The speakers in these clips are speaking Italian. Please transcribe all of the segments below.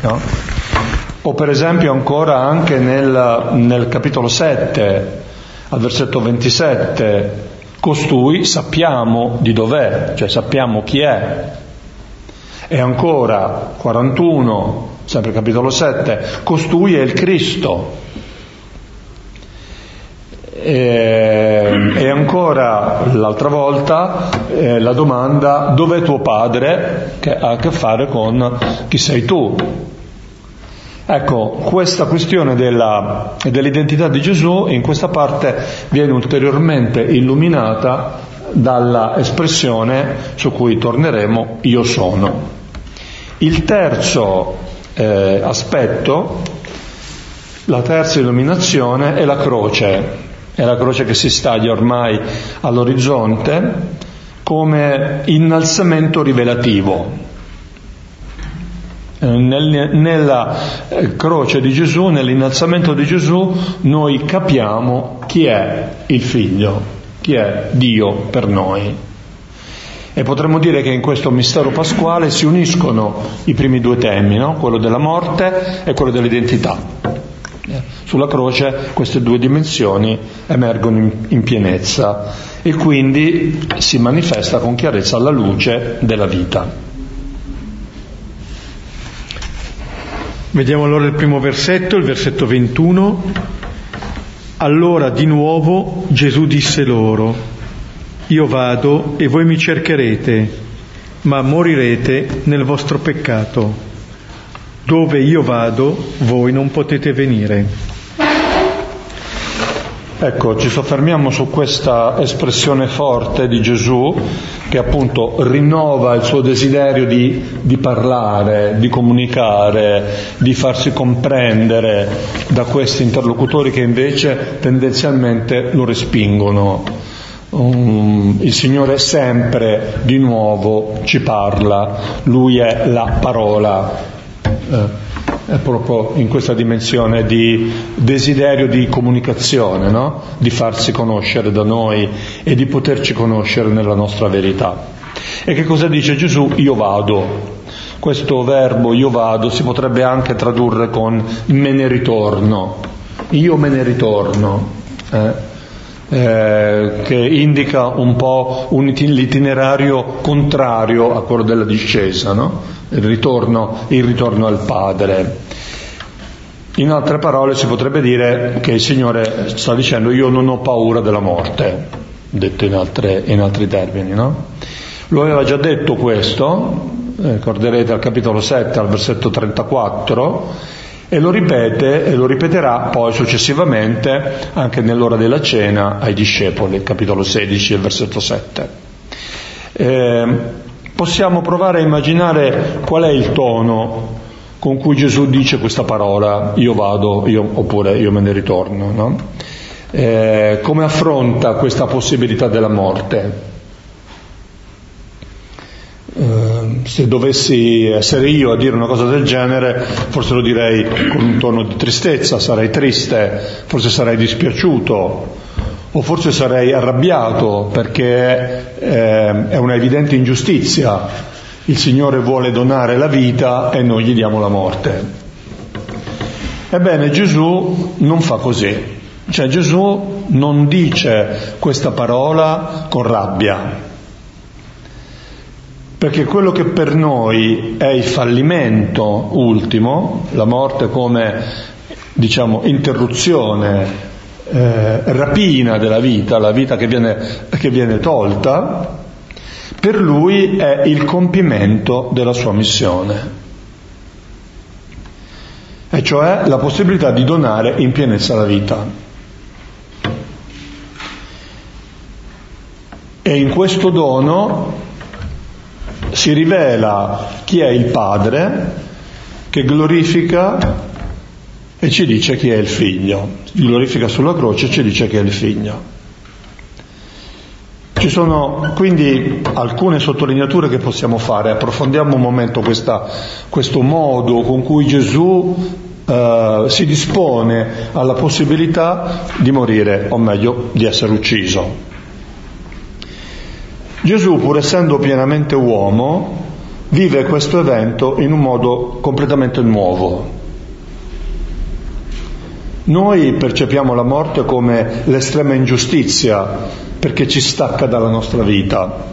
No? O per esempio ancora anche nel, nel capitolo 7, al versetto 27, costui sappiamo di dov'è, cioè sappiamo chi è. E ancora 41, sempre capitolo 7, costui è il Cristo. E, e ancora l'altra volta eh, la domanda dov'è tuo padre che ha a che fare con chi sei tu. Ecco, questa questione della, dell'identità di Gesù in questa parte viene ulteriormente illuminata dalla espressione su cui torneremo io sono. Il terzo eh, aspetto, la terza illuminazione è la croce, è la croce che si staglia ormai all'orizzonte come innalzamento rivelativo. Nella eh, croce di Gesù, nell'innalzamento di Gesù, noi capiamo chi è il figlio, chi è Dio per noi. E potremmo dire che in questo mistero pasquale si uniscono i primi due temi, no? quello della morte e quello dell'identità. Sulla croce queste due dimensioni emergono in, in pienezza e quindi si manifesta con chiarezza alla luce della vita. Vediamo allora il primo versetto, il versetto 21. Allora di nuovo Gesù disse loro, io vado e voi mi cercherete, ma morirete nel vostro peccato. Dove io vado, voi non potete venire. Ecco, ci soffermiamo su questa espressione forte di Gesù che appunto rinnova il suo desiderio di, di, parlare, di comunicare, di farsi comprendere da questi interlocutori che invece tendenzialmente lo respingono. Um, il Signore sempre di nuovo ci parla, Lui è la parola, eh, è proprio in questa dimensione di desiderio di comunicazione, no? di farsi conoscere da noi e di poterci conoscere nella nostra verità. E che cosa dice Gesù? Io vado. Questo verbo io vado si potrebbe anche tradurre con me ne ritorno. Io me ne ritorno. Eh? Eh, che indica un po' un l'itinerario contrario a quello della discesa, no? Il, ritorno, il ritorno al Padre. In altre parole si potrebbe dire che il Signore sta dicendo io non ho paura della morte, detto in, altre, in altri termini, no? Lo aveva già detto questo, ricorderete al capitolo 7, al versetto 34, e lo ripete e lo ripeterà poi successivamente anche nell'ora della cena ai discepoli, capitolo 16, versetto 7. Eh, possiamo provare a immaginare qual è il tono con cui Gesù dice questa parola, io vado, io, oppure io me ne ritorno, no? eh, come affronta questa possibilità della morte? Eh, se dovessi essere io a dire una cosa del genere, forse lo direi con un tono di tristezza, sarei triste, forse sarei dispiaciuto, o forse sarei arrabbiato perché eh, è una evidente ingiustizia. Il Signore vuole donare la vita e noi gli diamo la morte. Ebbene, Gesù non fa così. Cioè Gesù non dice questa parola con rabbia, perché quello che per noi è il fallimento ultimo, la morte come diciamo interruzione eh, rapina della vita, la vita che viene, che viene tolta, per lui è il compimento della sua missione e cioè la possibilità di donare in pienezza la vita. E in questo dono si rivela chi è il Padre che glorifica e ci dice chi è il figlio, glorifica sulla croce e ci dice chi è il figlio. Ci sono quindi alcune sottolineature che possiamo fare, approfondiamo un momento questa, questo modo con cui Gesù eh, si dispone alla possibilità di morire, o meglio di essere ucciso. Gesù, pur essendo pienamente uomo, vive questo evento in un modo completamente nuovo. Noi percepiamo la morte come l'estrema ingiustizia perché ci stacca dalla nostra vita.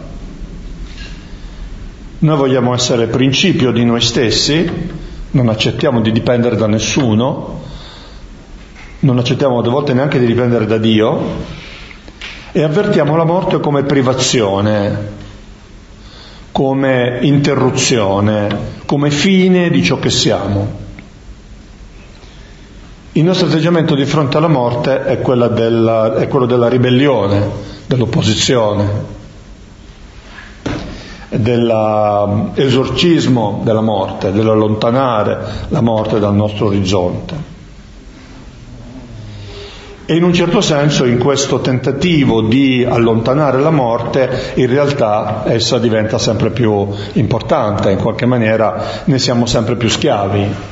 Noi vogliamo essere principio di noi stessi, non accettiamo di dipendere da nessuno, non accettiamo a volte neanche di dipendere da Dio e avvertiamo la morte come privazione, come interruzione, come fine di ciò che siamo. Il nostro atteggiamento di fronte alla morte è, della, è quello della ribellione, dell'opposizione, dell'esorcismo della morte, dell'allontanare la morte dal nostro orizzonte. E in un certo senso in questo tentativo di allontanare la morte, in realtà essa diventa sempre più importante, in qualche maniera ne siamo sempre più schiavi,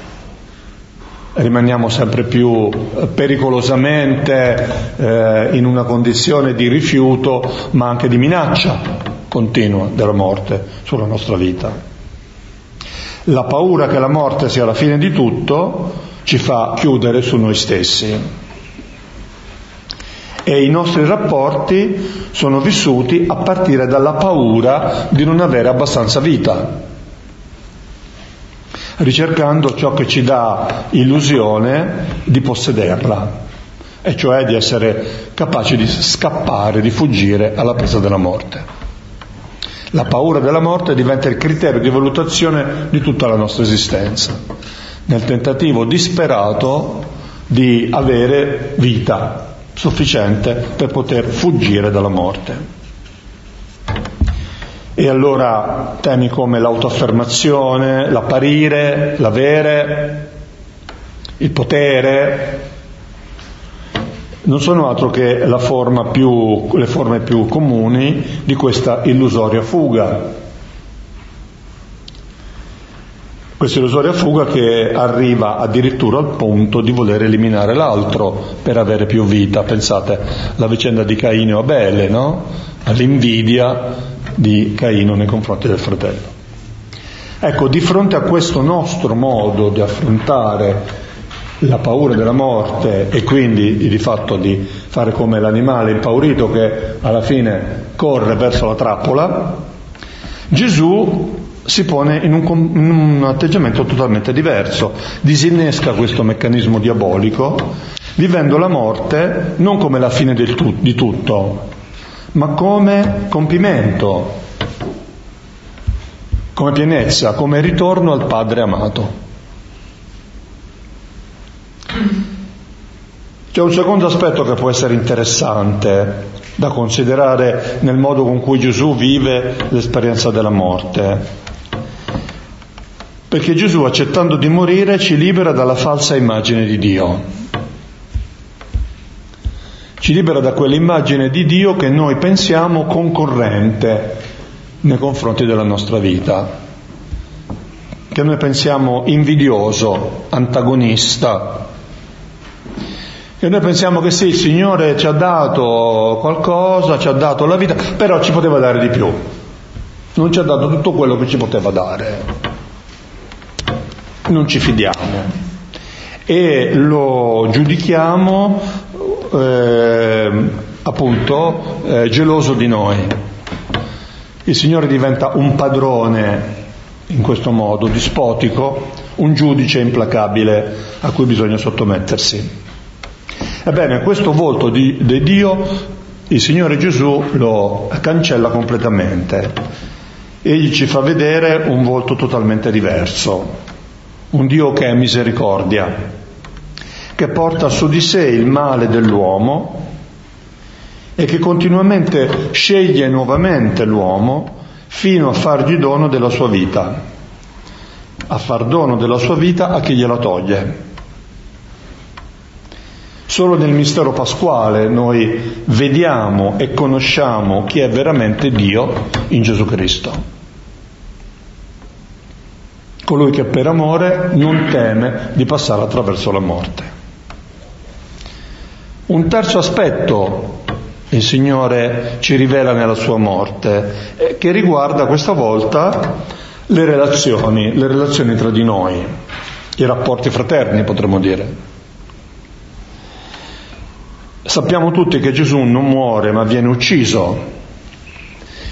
rimaniamo sempre più eh, pericolosamente eh, in una condizione di rifiuto, ma anche di minaccia continua della morte sulla nostra vita. La paura che la morte sia la fine di tutto ci fa chiudere su noi stessi e i nostri rapporti sono vissuti a partire dalla paura di non avere abbastanza vita, ricercando ciò che ci dà illusione di possederla, e cioè di essere capaci di scappare, di fuggire alla presa della morte. La paura della morte diventa il criterio di valutazione di tutta la nostra esistenza, nel tentativo disperato di avere vita, sufficiente per poter fuggire dalla morte. E allora temi come l'autoaffermazione, l'apparire, l'avere, il potere, non sono altro che forma più, le forme più comuni di questa illusoria fuga Questa illusoria fuga che arriva addirittura al punto di voler eliminare l'altro per avere più vita. Pensate, la vicenda di Caino e Abele, no? All'invidia di Caino nei confronti del fratello. Ecco, di fronte a questo nostro modo di affrontare la paura della morte e quindi di fatto di fare come l'animale impaurito che alla fine corre verso la trappola, Gesù si pone in un, in un atteggiamento totalmente diverso, disinnesca questo meccanismo diabolico, vivendo la morte non come la fine tu, di tutto, ma come compimento, come pienezza, come ritorno al Padre amato. C'è un secondo aspetto che può essere interessante da considerare nel modo con cui Gesù vive l'esperienza della morte. Perché Gesù, accettando di morire, ci libera dalla falsa immagine di Dio. Ci libera da quell'immagine di Dio che noi pensiamo concorrente nei confronti della nostra vita, che noi pensiamo invidioso, antagonista, che noi pensiamo che sì, il Signore ci ha dato qualcosa, ci ha dato la vita, però ci poteva dare di più. Non ci ha dato tutto quello che ci poteva dare non ci fidiamo e lo giudichiamo eh, appunto eh, geloso di noi. Il Signore diventa un padrone in questo modo, dispotico, un giudice implacabile a cui bisogna sottomettersi. Ebbene, questo volto di, di Dio il Signore Gesù lo cancella completamente. Egli ci fa vedere un volto totalmente diverso un Dio che è misericordia, che porta su di sé il male dell'uomo e che continuamente sceglie nuovamente l'uomo fino a fargli dono della sua vita, a far dono della sua vita a chi gliela toglie. Solo nel mistero pasquale noi vediamo e conosciamo chi è veramente Dio in Gesù Cristo colui che per amore non teme di passare attraverso la morte. Un terzo aspetto il Signore ci rivela nella sua morte, eh, che riguarda questa volta le relazioni, le relazioni tra di noi, i rapporti fraterni potremmo dire. Sappiamo tutti che Gesù non muore ma viene ucciso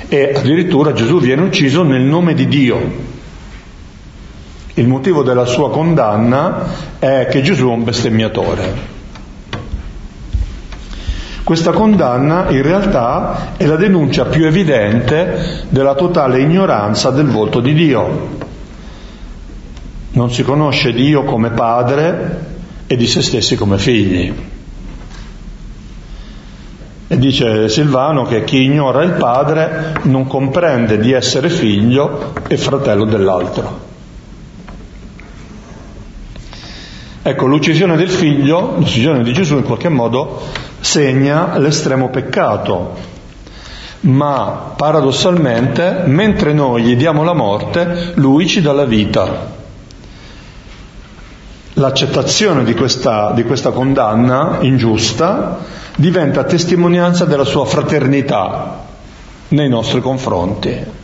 e addirittura Gesù viene ucciso nel nome di Dio. Il motivo della sua condanna è che Gesù è un bestemmiatore. Questa condanna in realtà è la denuncia più evidente della totale ignoranza del volto di Dio. Non si conosce Dio come padre e di se stessi come figli. E dice Silvano che chi ignora il padre non comprende di essere figlio e fratello dell'altro. Ecco, l'uccisione del figlio, l'uccisione di Gesù in qualche modo segna l'estremo peccato, ma paradossalmente, mentre noi gli diamo la morte, lui ci dà la vita. L'accettazione di questa, di questa condanna ingiusta diventa testimonianza della sua fraternità nei nostri confronti.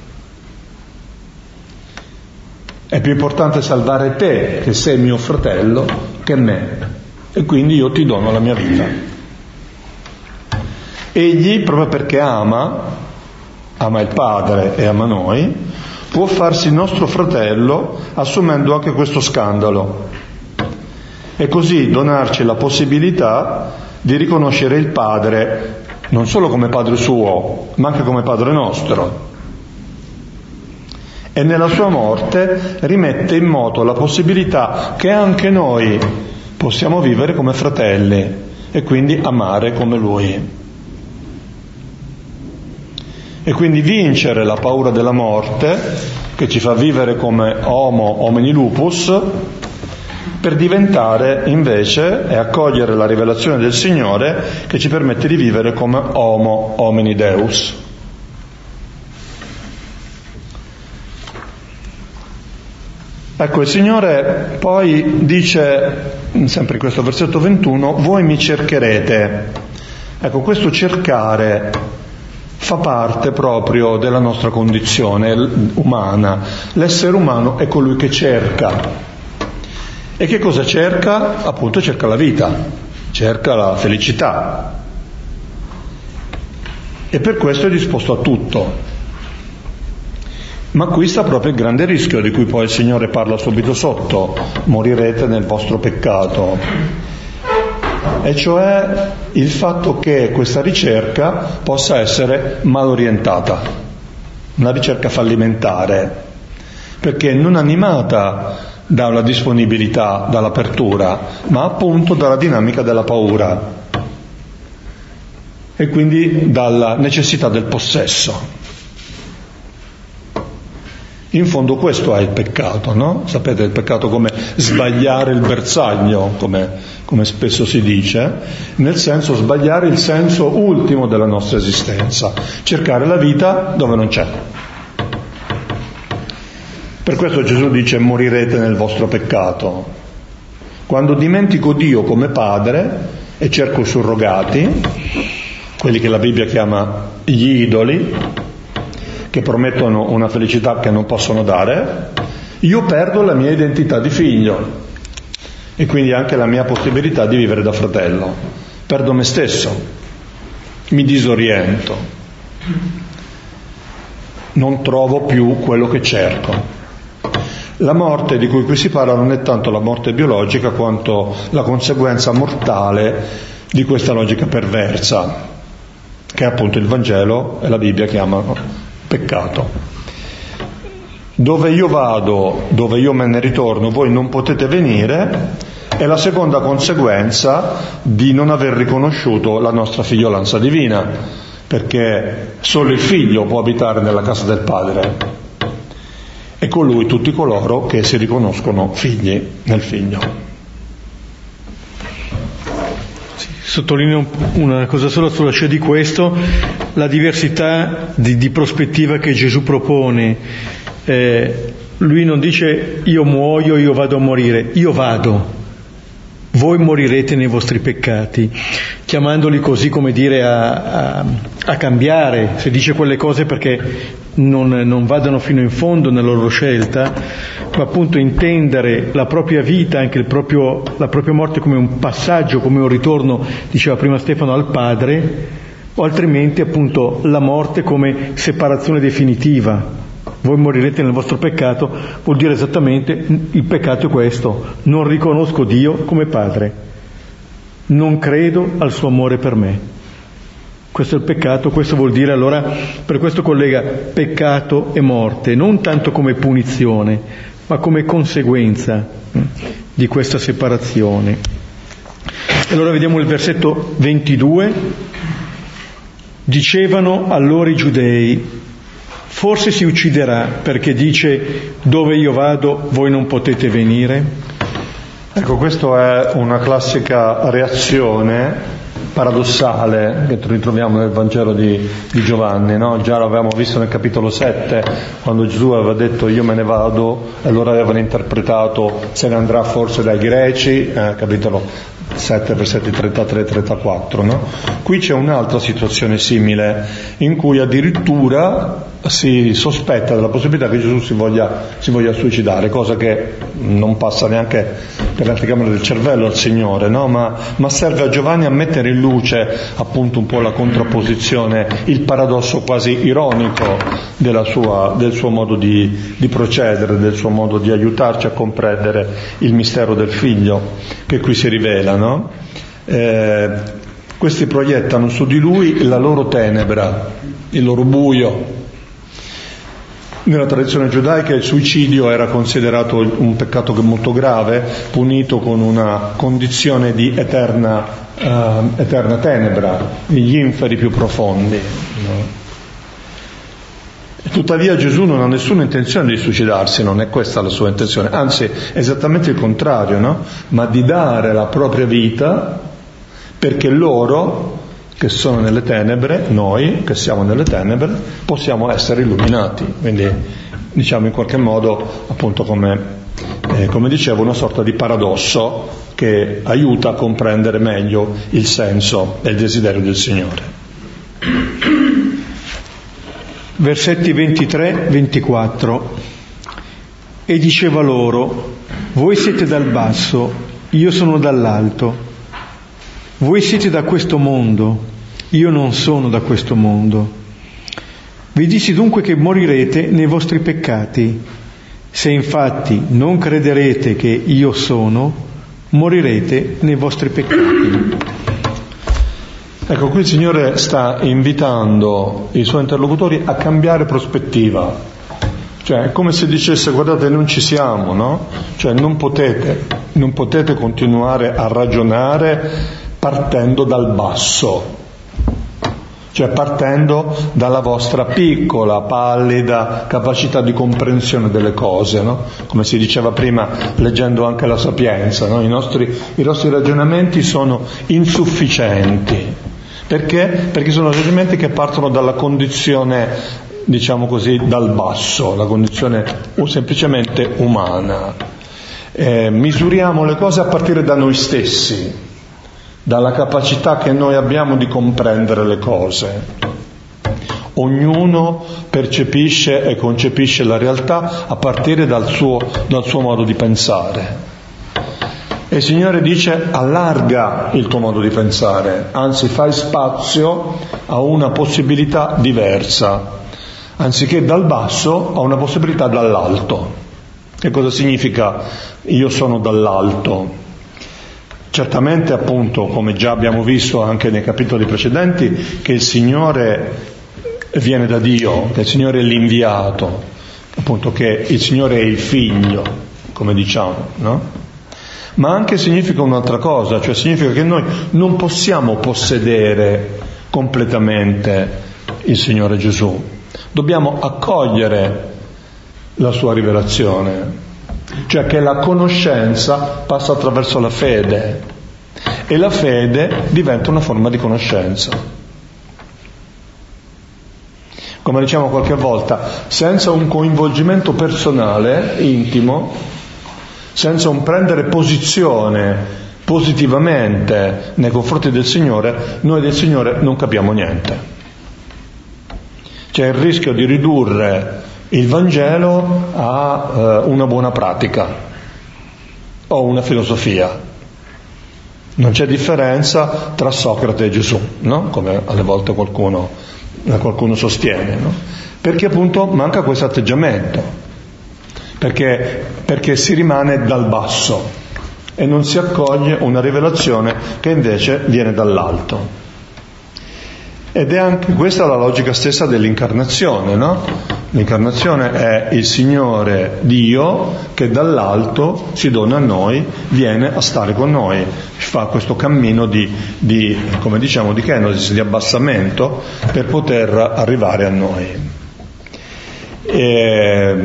È più importante salvare te, che sei mio fratello, che me. E quindi io ti dono la mia vita. Egli, proprio perché ama, ama il Padre e ama noi, può farsi nostro fratello assumendo anche questo scandalo e così donarci la possibilità di riconoscere il Padre non solo come Padre suo, ma anche come Padre nostro e nella sua morte rimette in moto la possibilità che anche noi possiamo vivere come fratelli e quindi amare come lui. E quindi vincere la paura della morte, che ci fa vivere come homo homini lupus, per diventare invece e accogliere la rivelazione del Signore che ci permette di vivere come homo homini deus. Ecco, il Signore poi dice, sempre in questo versetto 21, voi mi cercherete. Ecco, questo cercare fa parte proprio della nostra condizione umana. L'essere umano è colui che cerca. E che cosa cerca? Appunto cerca la vita, cerca la felicità. E per questo è disposto a tutto. Ma qui sta proprio il grande rischio di cui poi il Signore parla subito sotto, morirete nel vostro peccato. E cioè il fatto che questa ricerca possa essere mal orientata, una ricerca fallimentare, perché non animata dalla disponibilità, dall'apertura, ma appunto dalla dinamica della paura e quindi dalla necessità del possesso. In fondo questo è il peccato, no? Sapete il peccato come sbagliare il bersaglio, come, come spesso si dice, nel senso sbagliare il senso ultimo della nostra esistenza, cercare la vita dove non c'è. Per questo Gesù dice morirete nel vostro peccato. Quando dimentico Dio come padre e cerco surrogati, quelli che la Bibbia chiama gli idoli, che promettono una felicità che non possono dare, io perdo la mia identità di figlio e quindi anche la mia possibilità di vivere da fratello. Perdo me stesso, mi disoriento, non trovo più quello che cerco. La morte di cui qui si parla non è tanto la morte biologica quanto la conseguenza mortale di questa logica perversa, che appunto il Vangelo e la Bibbia chiamano peccato. Dove io vado, dove io me ne ritorno, voi non potete venire, è la seconda conseguenza di non aver riconosciuto la nostra figliolanza divina, perché solo il figlio può abitare nella casa del padre e con lui tutti coloro che si riconoscono figli nel figlio. Sottolineo una cosa sola sulla scia di questo, la diversità di, di prospettiva che Gesù propone. Eh, lui non dice io muoio, io vado a morire, io vado, voi morirete nei vostri peccati, chiamandoli così come dire a, a, a cambiare, se dice quelle cose perché non, non, vadano fino in fondo nella loro scelta, ma appunto intendere la propria vita, anche proprio, la propria morte come un passaggio, come un ritorno, diceva prima Stefano, al Padre, o altrimenti appunto la morte come separazione definitiva. Voi morirete nel vostro peccato, vuol dire esattamente il peccato è questo, non riconosco Dio come Padre, non credo al suo amore per me. Questo è il peccato, questo vuol dire allora, per questo collega peccato e morte, non tanto come punizione, ma come conseguenza mm, di questa separazione. Allora vediamo il versetto 22. Dicevano allora i giudei, forse si ucciderà perché dice dove io vado voi non potete venire? Ecco, questa è una classica reazione paradossale che ritroviamo nel Vangelo di, di Giovanni, no? già l'avevamo visto nel capitolo 7 quando Gesù aveva detto io me ne vado e loro avevano interpretato se ne andrà forse dai greci, eh, capitolo 7 versetti 33-34. No? Qui c'è un'altra situazione simile in cui addirittura si sospetta della possibilità che Gesù si voglia, si voglia suicidare, cosa che non passa neanche per l'anticamera del cervello al Signore, no? ma, ma, serve a Giovanni a mettere in luce appunto un po' la contrapposizione, il paradosso quasi ironico sua, del suo modo di, di procedere, del suo modo di aiutarci a comprendere il mistero del figlio che qui si rivela. No? Eh, questi proiettano su di lui la loro tenebra, il loro buio, nella tradizione giudaica il suicidio era considerato un peccato molto grave, punito con una condizione di eterna, uh, eterna tenebra, gli inferi più profondi. Tuttavia Gesù non ha nessuna intenzione di suicidarsi, non è questa la sua intenzione, anzi è esattamente il contrario, no? ma di dare la propria vita perché loro che sono nelle tenebre, noi che siamo nelle tenebre, possiamo essere illuminati. Quindi diciamo in qualche modo, appunto come, eh, come dicevo, una sorta di paradosso che aiuta a comprendere meglio il senso e il desiderio del Signore. Versetti 23-24. E diceva loro, voi siete dal basso, io sono dall'alto. Voi siete da questo mondo, io non sono da questo mondo. Vi dissi dunque che morirete nei vostri peccati. Se infatti non crederete che io sono, morirete nei vostri peccati. Ecco, qui il Signore sta invitando i suoi interlocutori a cambiare prospettiva. Cioè, è come se dicesse, guardate, non ci siamo, no? Cioè, non potete, non potete continuare a ragionare partendo dal basso, cioè partendo dalla vostra piccola, pallida capacità di comprensione delle cose, no? come si diceva prima leggendo anche la sapienza, no? I, nostri, I nostri ragionamenti sono insufficienti. Perché? Perché sono ragionamenti che partono dalla condizione, diciamo così, dal basso, la condizione semplicemente umana. Eh, misuriamo le cose a partire da noi stessi, dalla capacità che noi abbiamo di comprendere le cose. Ognuno percepisce e concepisce la realtà a partire dal suo, dal suo modo di pensare. E il Signore dice allarga il tuo modo di pensare, anzi fai spazio a una possibilità diversa, anziché dal basso a una possibilità dall'alto. Che cosa significa io sono dall'alto? Certamente appunto, come già abbiamo visto anche nei capitoli precedenti, che il Signore viene da Dio, che il Signore è l'inviato, appunto che il Signore è il figlio, come diciamo, no? Ma anche significa un'altra cosa, cioè significa che noi non possiamo possedere completamente il Signore Gesù, dobbiamo accogliere la sua rivelazione, cioè che la conoscenza passa attraverso la fede e la fede diventa una forma di conoscenza. Come diciamo qualche volta, senza un coinvolgimento personale, intimo, senza un prendere posizione positivamente nei confronti del Signore, noi del Signore non capiamo niente. C'è il rischio di ridurre il Vangelo a eh, una buona pratica o una filosofia. Non c'è differenza tra Socrate e Gesù, no? come alle volte qualcuno, qualcuno sostiene, no? perché appunto manca questo atteggiamento, perché, perché si rimane dal basso e non si accoglie una rivelazione che invece viene dall'alto. Ed è anche questa la logica stessa dell'incarnazione, no? L'incarnazione è il Signore Dio che dall'alto si dona a noi, viene a stare con noi, fa questo cammino di, di come diciamo, di kenosis, di abbassamento per poter arrivare a noi. E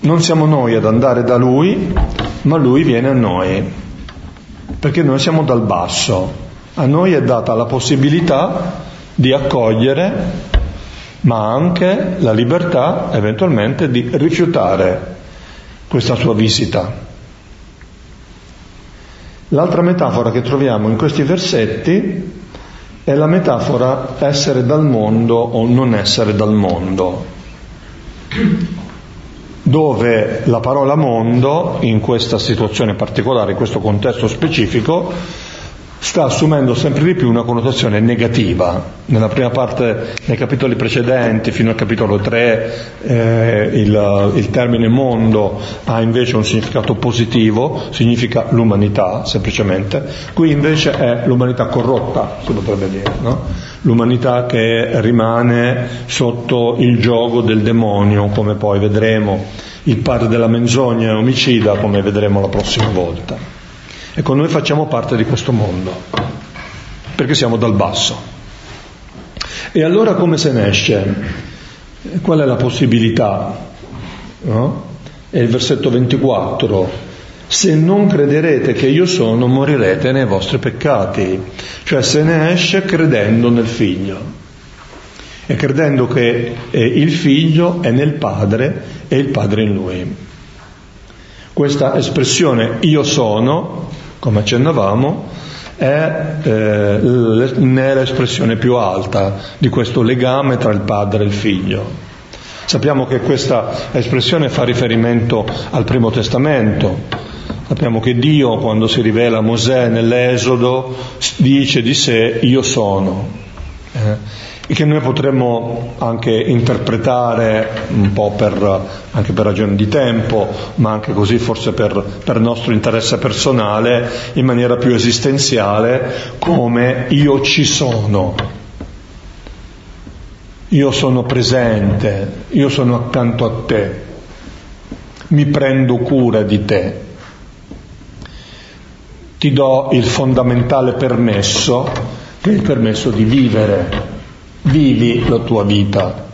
non siamo noi ad andare da Lui, ma Lui viene a noi, perché noi siamo dal basso. A noi è data la possibilità di accogliere, ma anche la libertà eventualmente di rifiutare questa sua visita. L'altra metafora che troviamo in questi versetti è la metafora essere dal mondo o non essere dal mondo, dove la parola mondo, in questa situazione particolare, in questo contesto specifico, sta assumendo sempre di più una connotazione negativa. Nella prima parte, nei capitoli precedenti, fino al capitolo 3, eh, il, il, termine mondo ha invece un significato positivo, significa l'umanità semplicemente. Qui invece è l'umanità corrotta, si potrebbe dire, no? l'umanità che rimane sotto il gioco del demonio, come poi vedremo, il padre della menzogna e omicida, come vedremo la prossima volta. Ecco, noi facciamo parte di questo mondo, perché siamo dal basso. E allora come se ne esce? Qual è la possibilità? No? È il versetto 24. Se non crederete che io sono, morirete nei vostri peccati. Cioè se ne esce credendo nel figlio. E credendo che il figlio è nel padre e il padre in lui. Questa espressione io sono come accennavamo, è, eh, l'espressione più alta di questo legame tra il padre e il figlio. Sappiamo che questa espressione fa riferimento al primo testamento. Sappiamo che Dio, quando si rivela a Mosè nell'Esodo, dice di sé io sono. Eh? E che noi potremmo anche interpretare un po' per, anche per ragioni di tempo, ma anche così forse per, per nostro interesse personale, in maniera più esistenziale, come io ci sono, io sono presente, io sono accanto a te, mi prendo cura di te, ti do il fondamentale permesso, che è il permesso di vivere vivi la tua vita.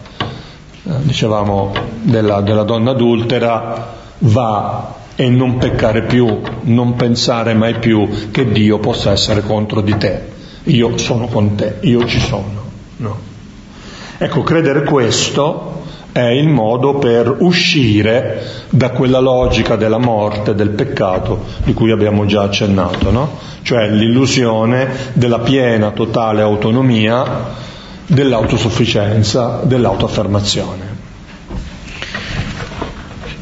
Eh, dicevamo della, della donna adultera, va e non peccare più, non pensare mai più che Dio possa essere contro di te. Io sono con te, io ci sono. No. Ecco, credere questo è il modo per uscire da quella logica della morte, del peccato di cui abbiamo già accennato, no? cioè l'illusione della piena, totale autonomia dell'autosufficienza, dell'autoaffermazione.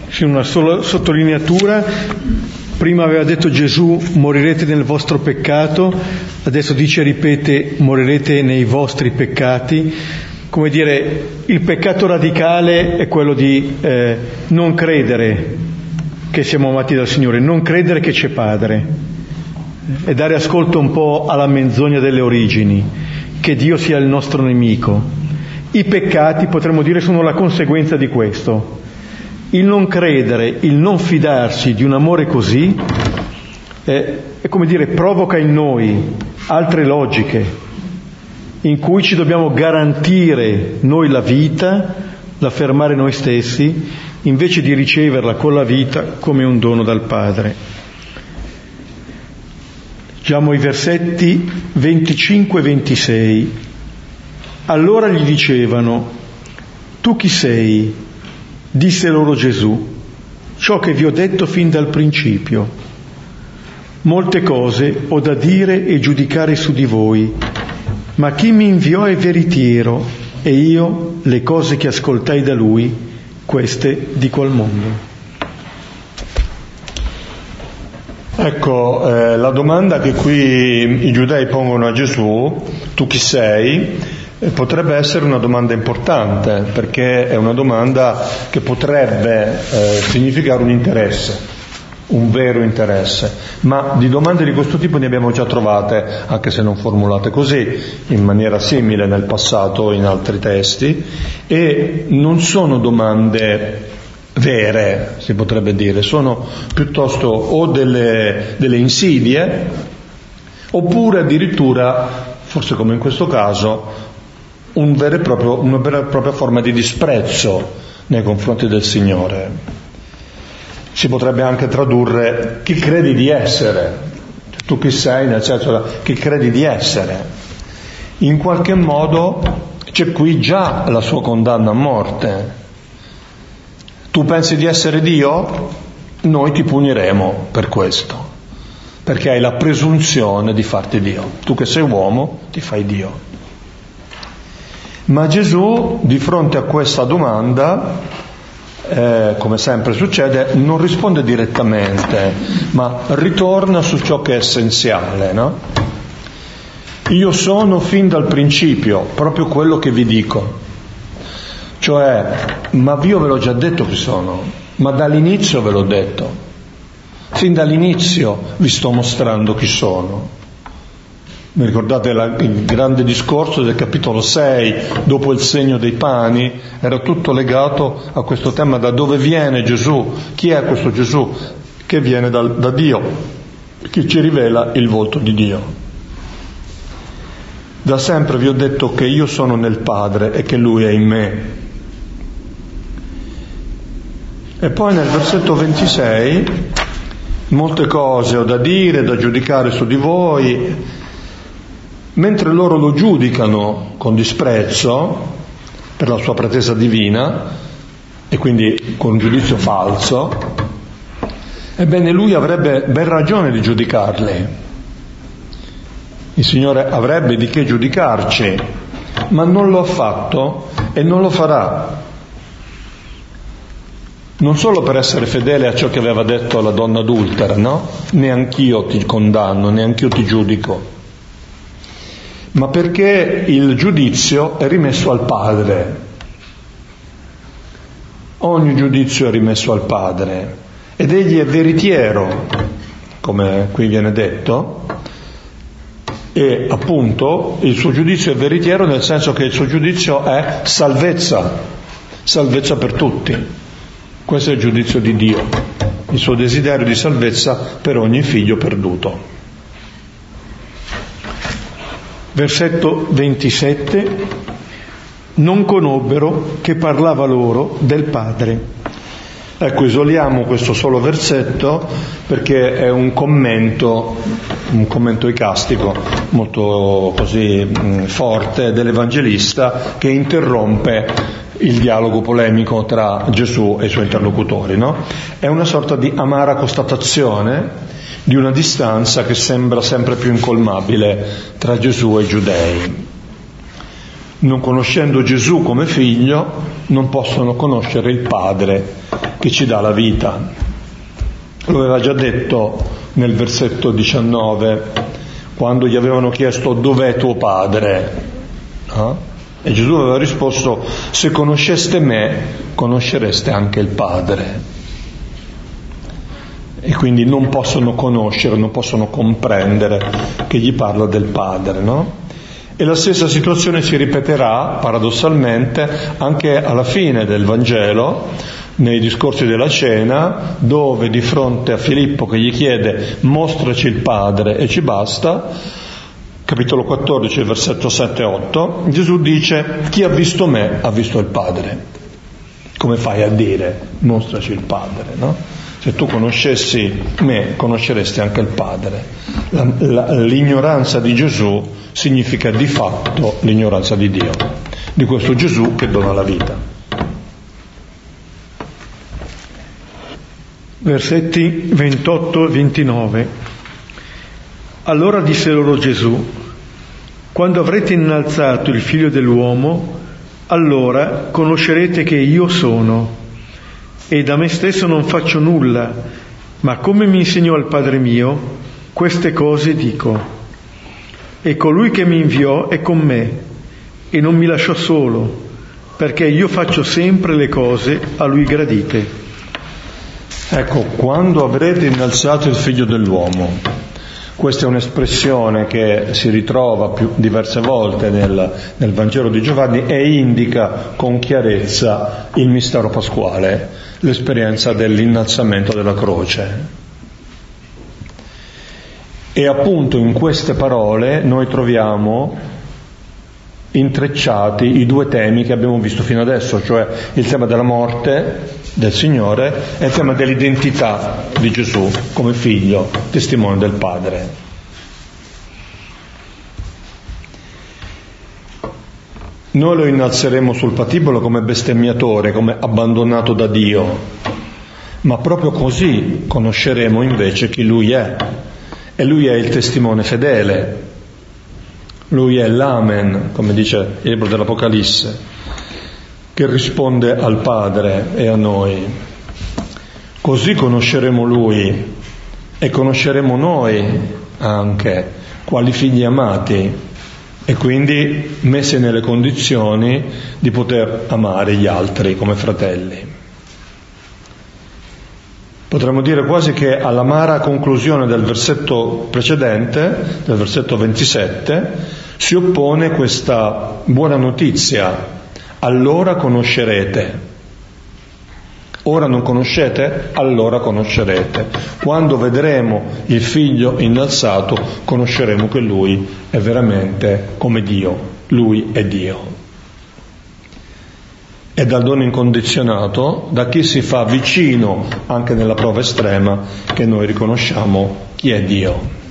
Sì, una sola sottolineatura. Prima aveva detto Gesù morirete nel vostro peccato, adesso dice ripete morirete nei vostri peccati. Come dire, il peccato radicale è quello di eh, non credere che siamo amati dal Signore, non credere che c'è Padre e dare ascolto un po' alla menzogna delle origini che Dio sia il nostro nemico. I peccati, potremmo dire, sono la conseguenza di questo. Il non credere, il non fidarsi di un amore così, è, è come dire, provoca in noi altre logiche in cui ci dobbiamo garantire noi la vita, l'affermare noi stessi, invece di riceverla con la vita come un dono dal Padre. Leggiamo i versetti 25 e 26. Allora gli dicevano, tu chi sei? Disse loro Gesù, ciò che vi ho detto fin dal principio. Molte cose ho da dire e giudicare su di voi, ma chi mi inviò è veritiero e io le cose che ascoltai da lui, queste dico al mondo. Ecco, eh, la domanda che qui i giudei pongono a Gesù, tu chi sei, eh, potrebbe essere una domanda importante, perché è una domanda che potrebbe eh, significare un interesse, un vero interesse, ma di domande di questo tipo ne abbiamo già trovate, anche se non formulate così, in maniera simile nel passato in altri testi, e non sono domande vere, si potrebbe dire, sono piuttosto o delle, delle insidie oppure addirittura, forse come in questo caso, un proprio, una vera e propria forma di disprezzo nei confronti del Signore. Si potrebbe anche tradurre chi credi di essere, cioè, tu chi sei, nel senso chi credi di essere. In qualche modo c'è qui già la sua condanna a morte tu pensi di essere Dio? Noi ti puniremo per questo, perché hai la presunzione di farti Dio. Tu che sei uomo ti fai Dio. Ma Gesù, di fronte a questa domanda, eh, come sempre succede, non risponde direttamente, ma ritorna su ciò che è essenziale. No? Io sono fin dal principio proprio quello che vi dico. Cioè, ma io ve l'ho già detto chi sono, ma dall'inizio ve l'ho detto. Fin dall'inizio vi sto mostrando chi sono. Mi ricordate la, il grande discorso del capitolo 6, dopo il segno dei pani, era tutto legato a questo tema da dove viene Gesù, chi è questo Gesù che viene da, da Dio, che ci rivela il volto di Dio. Da sempre vi ho detto che io sono nel Padre e che Lui è in me. E poi nel versetto 26, molte cose ho da dire, da giudicare su di voi, mentre loro lo giudicano con disprezzo per la sua pretesa divina e quindi con un giudizio falso, ebbene lui avrebbe ben ragione di giudicarli. Il Signore avrebbe di che giudicarci, ma non lo ha fatto e non lo farà non solo per essere fedele a ciò che aveva detto la donna adultera, no? Neanch'io ti condanno, neanch'io ti giudico, ma perché il giudizio è rimesso al Padre. Ogni giudizio è rimesso al Padre ed egli è veritiero, come qui viene detto, e appunto il suo giudizio è veritiero nel senso che il suo giudizio è salvezza, salvezza per tutti. Questo è il giudizio di Dio, il suo desiderio di salvezza per ogni figlio perduto. Versetto 27. Non conobbero che parlava loro del Padre. Ecco, isoliamo questo solo versetto perché è un commento, un commento icastico molto così mh, forte dell'Evangelista che interrompe il dialogo polemico tra Gesù e i suoi interlocutori, no? È una sorta di amara constatazione di una distanza che sembra sempre più incolmabile tra Gesù e i giudei. Non conoscendo Gesù come figlio, non possono conoscere il Padre che ci dà la vita. Lo aveva già detto nel versetto 19, quando gli avevano chiesto dov'è tuo Padre. No? E Gesù aveva risposto, se conosceste me, conoscereste anche il Padre. E quindi non possono conoscere, non possono comprendere che gli parla del Padre, no? E la stessa situazione si ripeterà, paradossalmente, anche alla fine del Vangelo, nei discorsi della cena, dove di fronte a Filippo che gli chiede mostraci il Padre e ci basta, capitolo 14, versetto 7 e 8, Gesù dice, chi ha visto me ha visto il Padre. Come fai a dire, mostraci il Padre, no? Se tu conoscessi me, conosceresti anche il Padre. La, la, l'ignoranza di Gesù significa di fatto l'ignoranza di Dio, di questo Gesù che dona la vita. Versetti 28 e 29. Allora disse loro Gesù, quando avrete innalzato il figlio dell'uomo, allora conoscerete che io sono e da me stesso non faccio nulla, ma come mi insegnò il Padre mio, queste cose dico. E colui che mi inviò è con me e non mi lasciò solo, perché io faccio sempre le cose a lui gradite. Ecco, quando avrete innalzato il figlio dell'uomo, questa è un'espressione che si ritrova più, diverse volte nel, nel, Vangelo di Giovanni e indica con chiarezza il mistero pasquale, l'esperienza dell'innalzamento della croce. E appunto in queste parole noi troviamo intrecciati i due temi che abbiamo visto fino adesso, cioè il tema della morte del Signore e il tema dell'identità di Gesù come figlio, testimone del Padre. Noi lo innalzeremo sul patibolo come bestemmiatore, come abbandonato da Dio, ma proprio così conosceremo invece chi Lui è. E Lui è il testimone fedele, Lui è l'Amen, come dice il libro dell'Apocalisse che risponde al Padre e a noi. Così conosceremo Lui e conosceremo noi anche quali figli amati e quindi messi nelle condizioni di poter amare gli altri come fratelli. Potremmo dire quasi che all'amara conclusione del versetto precedente, del versetto 27, si oppone questa buona notizia allora conoscerete. Ora non conoscete? Allora conoscerete. Quando vedremo il figlio innalzato, conosceremo che lui è veramente come Dio. Lui è Dio. È dal dono incondizionato, da chi si fa vicino anche nella prova estrema, che noi riconosciamo chi è Dio.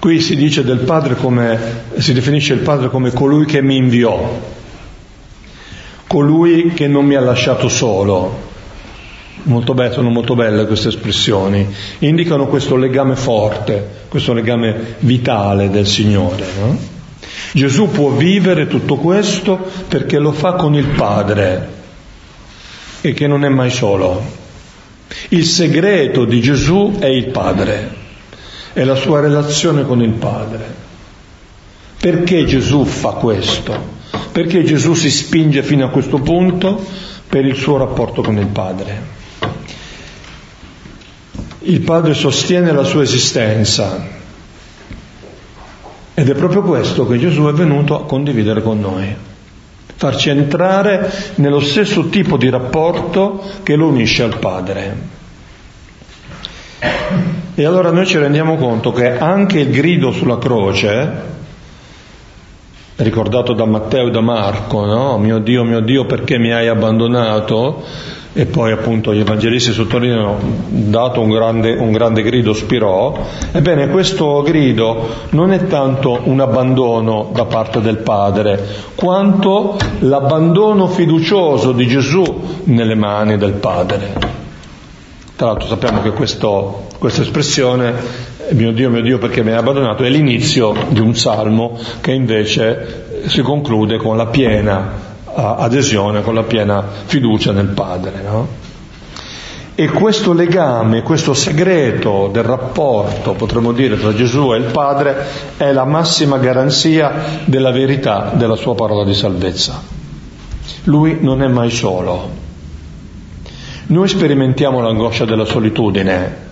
Qui si dice del Padre come, si definisce il Padre come colui che mi inviò, colui che non mi ha lasciato solo. Molto be- sono molto belle queste espressioni, indicano questo legame forte, questo legame vitale del Signore. No? Gesù può vivere tutto questo perché lo fa con il Padre e che non è mai solo. Il segreto di Gesù è il Padre è la sua relazione con il Padre. Perché Gesù fa questo? Perché Gesù si spinge fino a questo punto? Per il suo rapporto con il Padre. Il Padre sostiene la sua esistenza ed è proprio questo che Gesù è venuto a condividere con noi, farci entrare nello stesso tipo di rapporto che lo unisce al Padre. E allora noi ci rendiamo conto che anche il grido sulla croce, ricordato da Matteo e da Marco, no? Mio Dio, mio Dio, perché mi hai abbandonato? E poi appunto gli evangelisti sottolineano, dato un grande, un grande grido, spirò. Ebbene, questo grido non è tanto un abbandono da parte del Padre, quanto l'abbandono fiducioso di Gesù nelle mani del Padre. Tra l'altro sappiamo che questo, questa espressione, mio Dio, mio Dio perché mi hai abbandonato, è l'inizio di un salmo che invece si conclude con la piena adesione, con la piena fiducia nel Padre. No? E questo legame, questo segreto del rapporto, potremmo dire, tra Gesù e il Padre è la massima garanzia della verità della sua parola di salvezza. Lui non è mai solo, noi sperimentiamo l'angoscia della solitudine,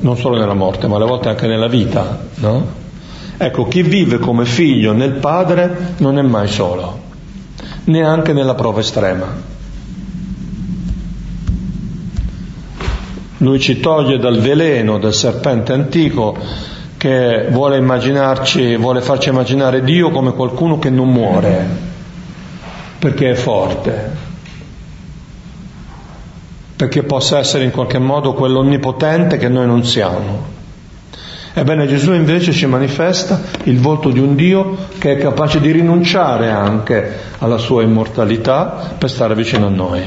non solo nella morte, ma alle volte anche nella vita, no? Ecco, chi vive come figlio nel Padre non è mai solo, neanche nella prova estrema. Lui ci toglie dal veleno del serpente antico che vuole immaginarci, vuole farci immaginare Dio come qualcuno che non muore, perché è forte, perché possa essere in qualche modo quell'onnipotente che noi non siamo. Ebbene Gesù invece ci manifesta il volto di un Dio che è capace di rinunciare anche alla sua immortalità per stare vicino a noi.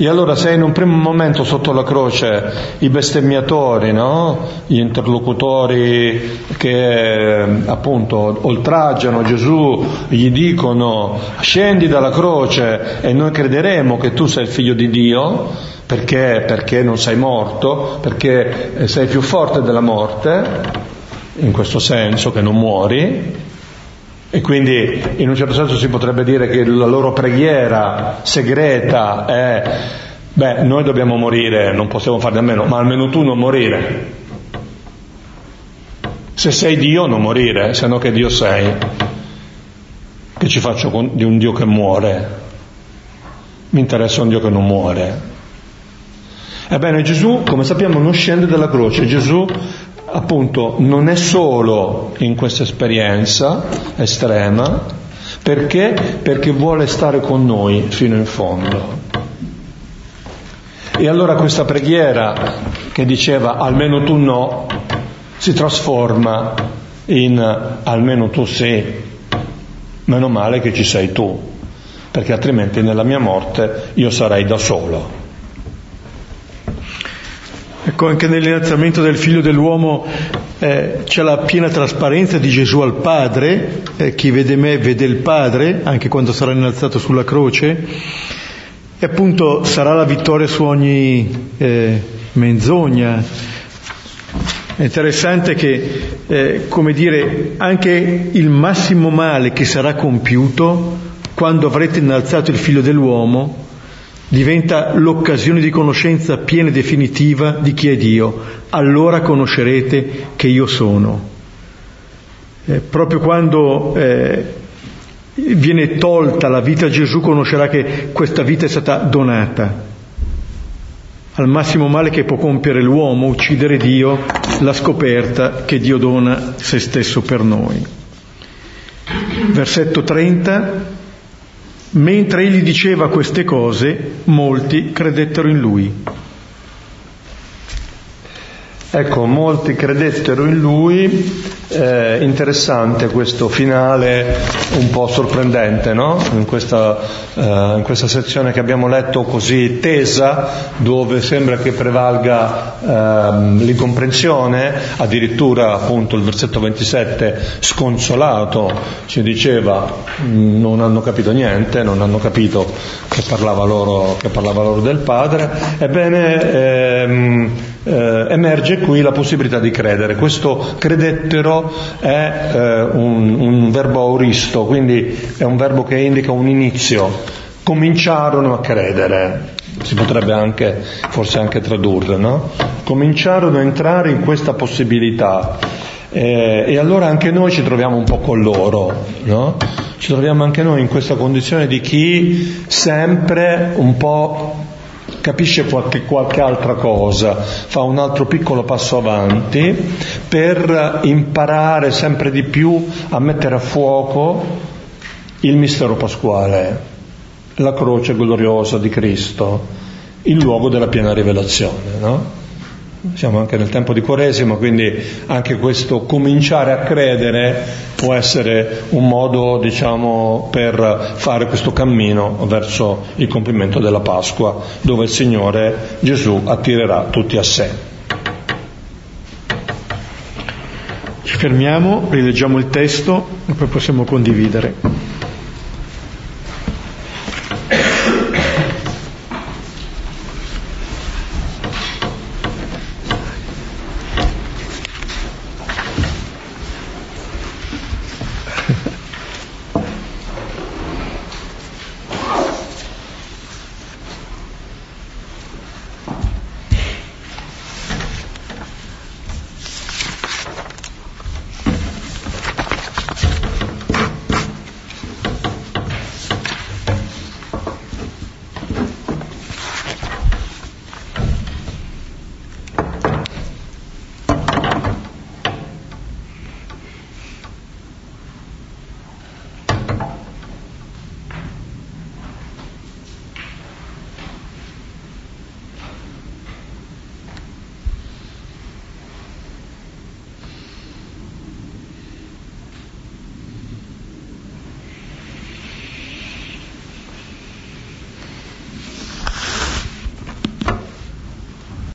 E allora se in un primo momento sotto la croce i bestemmiatori, no? gli interlocutori che appunto oltraggiano Gesù, gli dicono scendi dalla croce e noi crederemo che tu sei il figlio di Dio, perché? Perché non sei morto, perché sei più forte della morte, in questo senso che non muori, e quindi in un certo senso si potrebbe dire che la loro preghiera segreta è, beh, noi dobbiamo morire, non possiamo farne a meno, ma almeno tu non morire. Se sei Dio non morire, se no che Dio sei, che ci faccio di un Dio che muore? Mi interessa un Dio che non muore. Ebbene Gesù, come sappiamo, non scende dalla croce, Gesù appunto non è solo in questa esperienza estrema, perché? Perché vuole stare con noi fino in fondo. E allora questa preghiera che diceva almeno tu no, si trasforma in almeno tu sì, meno male che ci sei tu, perché altrimenti nella mia morte io sarei da solo. Ecco, anche nell'innalzamento del figlio dell'uomo eh, c'è la piena trasparenza di Gesù al Padre, eh, chi vede me vede il Padre, anche quando sarà innalzato sulla croce, e appunto sarà la vittoria su ogni eh, menzogna. È interessante che, eh, come dire, anche il massimo male che sarà compiuto quando avrete innalzato il figlio dell'uomo, diventa l'occasione di conoscenza piena e definitiva di chi è Dio. Allora conoscerete che io sono. Eh, proprio quando eh, viene tolta la vita a Gesù conoscerà che questa vita è stata donata. Al massimo male che può compiere l'uomo, uccidere Dio, la scoperta che Dio dona se stesso per noi. Versetto 30. Mentre egli diceva queste cose, molti credettero in lui. Ecco, molti credettero in lui, eh, interessante questo finale un po' sorprendente, no? in, questa, eh, in, questa, sezione che abbiamo letto così tesa, dove sembra che prevalga eh, l'incomprensione, addirittura appunto il versetto 27 sconsolato ci diceva mm, non hanno capito niente, non hanno capito che parlava loro, che parlava loro del Padre, ebbene ehm, eh, emerge qui la possibilità di credere. Questo credettero è eh, un, un verbo auristo, quindi è un verbo che indica un inizio. Cominciarono a credere, si potrebbe anche, forse anche tradurre, no? Cominciarono a entrare in questa possibilità. Eh, e allora anche noi ci troviamo un po' con loro, no? Ci troviamo anche noi in questa condizione di chi sempre un po' capisce qualche, qualche altra cosa, fa un altro piccolo passo avanti per imparare sempre di più a mettere a fuoco il mistero pasquale, la croce gloriosa di Cristo, il luogo della piena rivelazione. No? Siamo anche nel tempo di Quaresima, quindi anche questo cominciare a credere può essere un modo, diciamo, per fare questo cammino verso il compimento della Pasqua, dove il Signore Gesù attirerà tutti a sé. Ci fermiamo, rileggiamo il testo e poi possiamo condividere.